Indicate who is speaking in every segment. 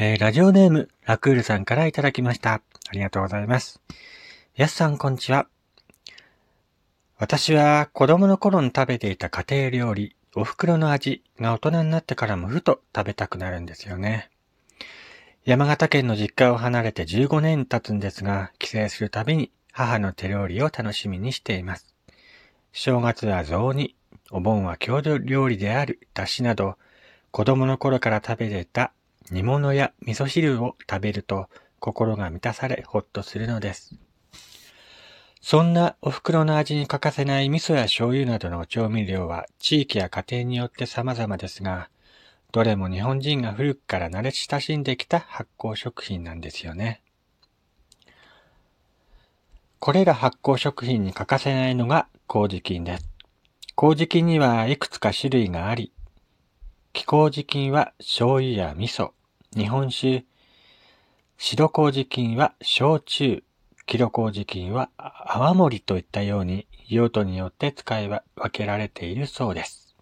Speaker 1: えー、ラジオネーム、ラクールさんからいただきました。ありがとうございます。やすさん、こんにちは。私は子供の頃に食べていた家庭料理、お袋の味が大人になってからもふと食べたくなるんですよね。山形県の実家を離れて15年経つんですが、帰省するたびに母の手料理を楽しみにしています。正月は雑煮、お盆は郷土料理である出汁など、子供の頃から食べていた煮物や味噌汁を食べると心が満たされほっとするのです。そんなお袋の味に欠かせない味噌や醤油などの調味料は地域や家庭によって様々ですが、どれも日本人が古くから慣れ親しんできた発酵食品なんですよね。これら発酵食品に欠かせないのが麹菌です。麹菌にはいくつか種類があり、気麹菌は醤油や味噌、日本酒、白麹菌は焼酎、キロ麹菌は泡盛といったように用途によって使い分けられているそうです。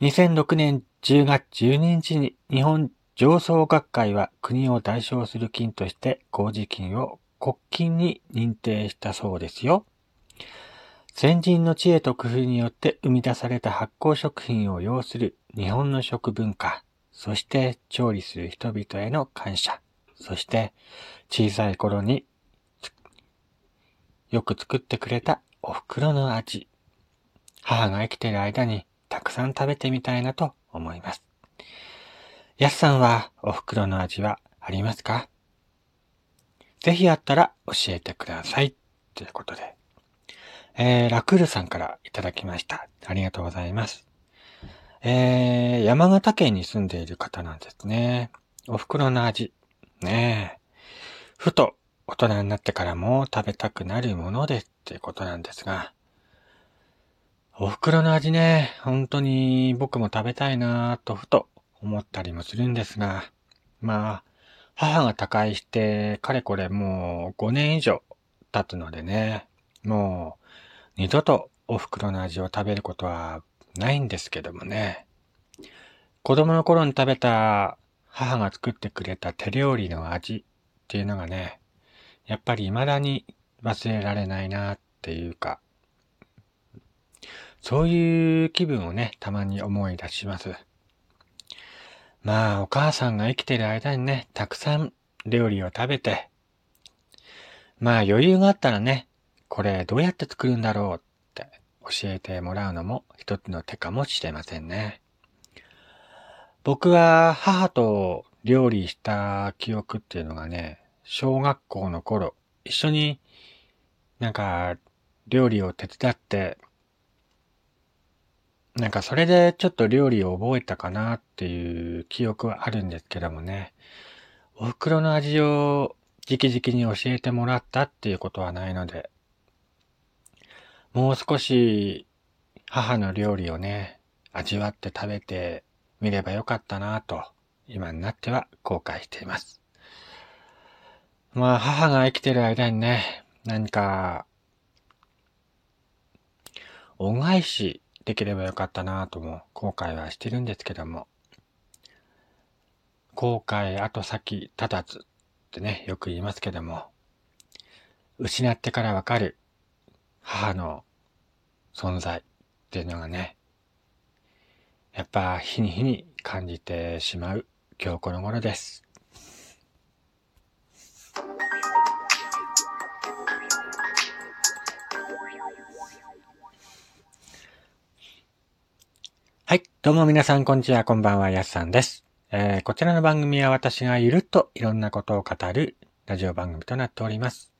Speaker 1: 2006年10月12日に日本上層学会は国を代表する菌として麹菌を国菌に認定したそうですよ。先人の知恵と工夫によって生み出された発酵食品を要する日本の食文化、そして調理する人々への感謝、そして小さい頃によく作ってくれたお袋の味。母が生きている間にたくさん食べてみたいなと思います。やすさんはお袋の味はありますか？ぜひあったら教えてください。ということで。えー、ラクールさんからいただきました。ありがとうございます。えー、山形県に住んでいる方なんですね。お袋の味。ねえ。ふと大人になってからも食べたくなるものでっていうことなんですが。お袋の味ね、本当に僕も食べたいなぁとふと思ったりもするんですが、まあ、母が他界して、かれこれもう5年以上経つのでね、もう二度とお袋の味を食べることはないんですけどもね。子供の頃に食べた母が作ってくれた手料理の味っていうのがね、やっぱり未だに忘れられないなっていうか、そういう気分をね、たまに思い出します。まあ、お母さんが生きてる間にね、たくさん料理を食べて、まあ余裕があったらね、これどうやって作るんだろうっ教えてもらうのも一つの手かもしれませんね。僕は母と料理した記憶っていうのがね、小学校の頃、一緒になんか料理を手伝って、なんかそれでちょっと料理を覚えたかなっていう記憶はあるんですけどもね、お袋の味を直々に教えてもらったっていうことはないので、もう少し母の料理をね、味わって食べてみればよかったなぁと、今になっては後悔しています。まあ、母が生きてる間にね、何か、恩返しできればよかったなぁとも後悔はしてるんですけども、後悔後先立たずってね、よく言いますけども、失ってからわかる母の存在っていうのがね、やっぱ日に日に感じてしまう今日この頃です。はい。どうも皆さん、こんにちは。こんばんは。やすさんです。えー、こちらの番組は私がゆるっといろんなことを語るラジオ番組となっております。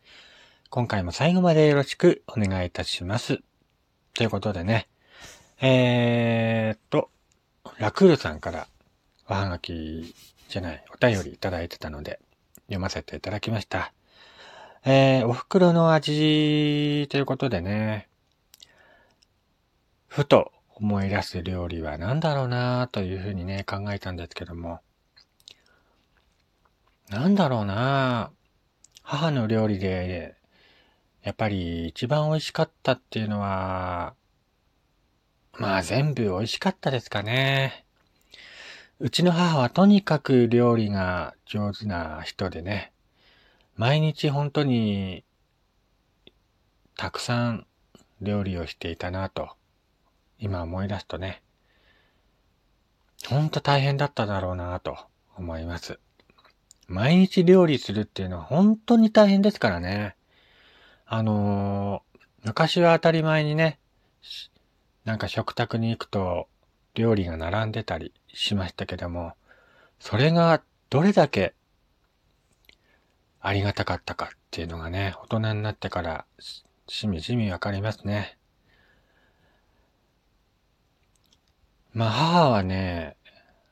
Speaker 1: 今回も最後までよろしくお願いいたします。ということでね、えー、っと、ラクールさんからおはがきじゃない、お便りいただいてたので、読ませていただきました。えー、お袋の味ということでね、ふと思い出す料理は何だろうなというふうにね、考えたんですけども、なんだろうな母の料理でやっぱり一番美味しかったっていうのは、まあ全部美味しかったですかね。うちの母はとにかく料理が上手な人でね、毎日本当にたくさん料理をしていたなと、今思い出すとね、ほんと大変だっただろうなと思います。毎日料理するっていうのは本当に大変ですからね。あのー、昔は当たり前にね、なんか食卓に行くと料理が並んでたりしましたけども、それがどれだけありがたかったかっていうのがね、大人になってからしみじみわかりますね。まあ母はね、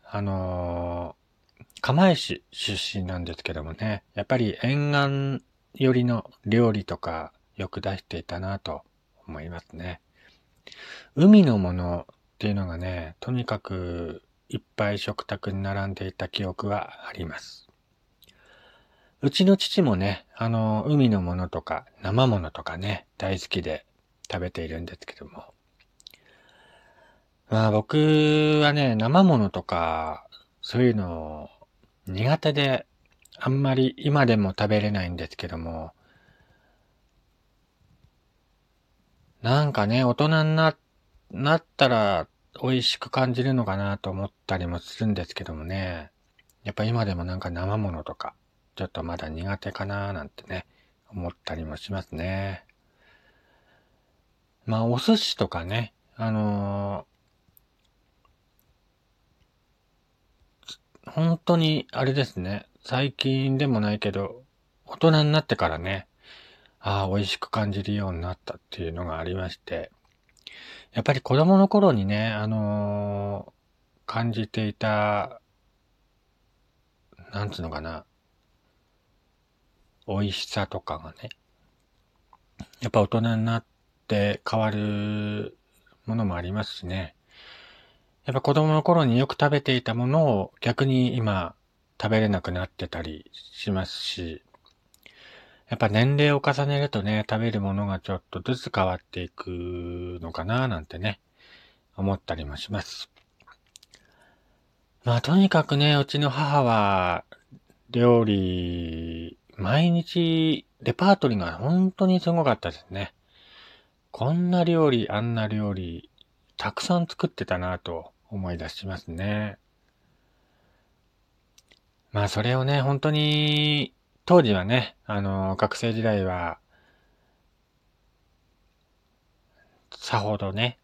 Speaker 1: あのー、釜石出身なんですけどもね、やっぱり沿岸寄りの料理とかよく出していたなと思いますね。海のものっていうのがね、とにかくいっぱい食卓に並んでいた記憶はあります。うちの父もね、あの、海のものとか生ものとかね、大好きで食べているんですけども。まあ僕はね、生ものとか、そういうの苦手で、あんまり今でも食べれないんですけども、なんかね、大人にな、なったら美味しく感じるのかなと思ったりもするんですけどもね。やっぱ今でもなんか生ものとか、ちょっとまだ苦手かななんてね、思ったりもしますね。まあ、お寿司とかね、あのー、本当にあれですね、最近でもないけど、大人になってからね、ああ、美味しく感じるようになったっていうのがありまして、やっぱり子供の頃にね、あのー、感じていた、なんつうのかな、美味しさとかがね、やっぱ大人になって変わるものもありますしね。やっぱ子供の頃によく食べていたものを逆に今食べれなくなってたりしますし、やっぱ年齢を重ねるとね、食べるものがちょっとずつ変わっていくのかななんてね、思ったりもします。まあとにかくね、うちの母は料理、毎日レパートリーが本当にすごかったですね。こんな料理、あんな料理、たくさん作ってたなと思い出しますね。まあそれをね、本当に当時はね、あの、学生時代は、さほどね、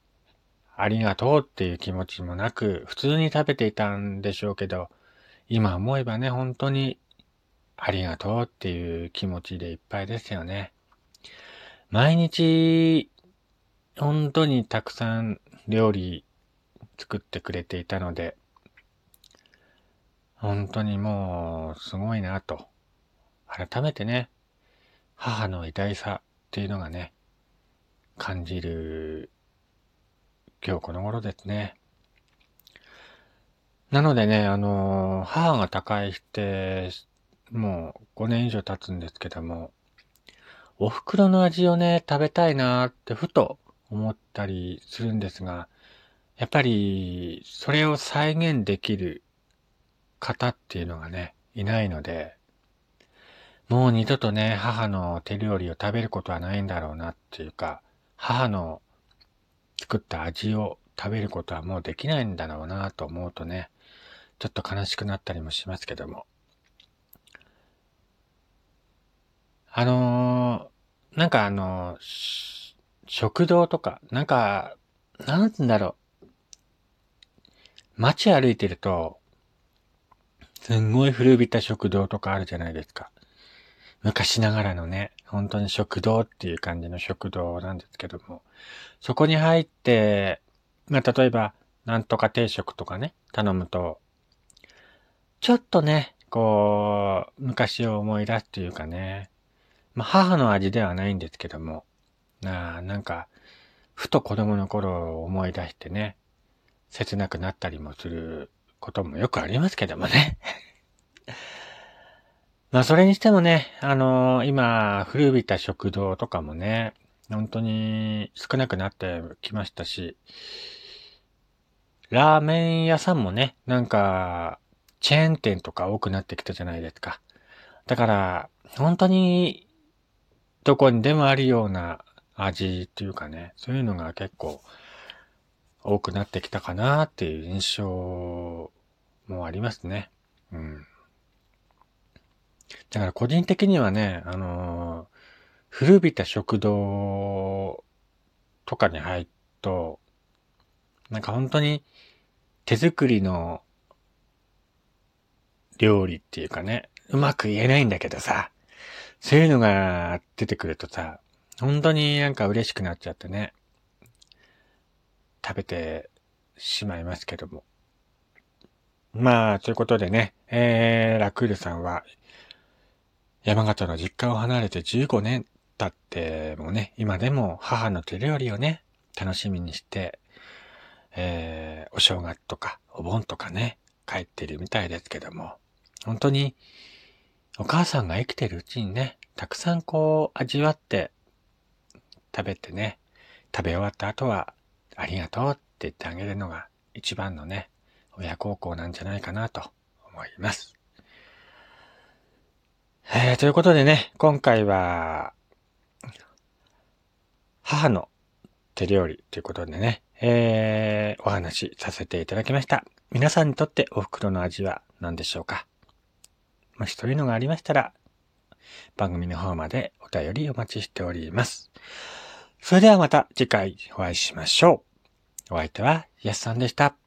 Speaker 1: ありがとうっていう気持ちもなく、普通に食べていたんでしょうけど、今思えばね、本当にありがとうっていう気持ちでいっぱいですよね。毎日、本当にたくさん料理作ってくれていたので、本当にもうすごいなと改めてね、母の偉大さっていうのがね、感じる今日この頃ですね。なのでね、あの、母が他界して、もう5年以上経つんですけども、お袋の味をね、食べたいなってふと思ったりするんですが、やっぱり、それを再現できる方っていうのがね、いないので、もう二度とね、母の手料理を食べることはないんだろうなっていうか、母の作った味を食べることはもうできないんだろうなと思うとね、ちょっと悲しくなったりもしますけども。あのー、なんかあのー、食堂とか、なんか、なんつんだろう。街歩いてると、すんごい古びた食堂とかあるじゃないですか。昔ながらのね、本当に食堂っていう感じの食堂なんですけども、そこに入って、まあ、例えば、なんとか定食とかね、頼むと、ちょっとね、こう、昔を思い出すというかね、まあ、母の味ではないんですけども、なあ、なんか、ふと子供の頃を思い出してね、切なくなったりもすることもよくありますけどもね。まあ、それにしてもね、あのー、今、古びた食堂とかもね、本当に少なくなってきましたし、ラーメン屋さんもね、なんか、チェーン店とか多くなってきたじゃないですか。だから、本当に、どこにでもあるような味っていうかね、そういうのが結構多くなってきたかなっていう印象もありますね。うん。だから個人的にはね、あのー、古びた食堂とかに入ると、なんか本当に手作りの料理っていうかね、うまく言えないんだけどさ、そういうのが出てくるとさ、本当になんか嬉しくなっちゃってね、食べてしまいますけども。まあ、ということでね、えー、ラクールさんは、山形の実家を離れて15年経ってもね、今でも母の手料理をね、楽しみにして、えー、お正月とかお盆とかね、帰ってるみたいですけども、本当に、お母さんが生きてるうちにね、たくさんこう味わって食べてね、食べ終わった後はありがとうって言ってあげるのが一番のね、親孝行なんじゃないかなと思います。えー、ということでね、今回は、母の手料理ということでね、えー、お話しさせていただきました。皆さんにとってお袋の味は何でしょうか？もしそういうのがありましたら、番組の方までお便りお待ちしております。それではまた次回お会いしましょう。お相手は、イエスさんでした。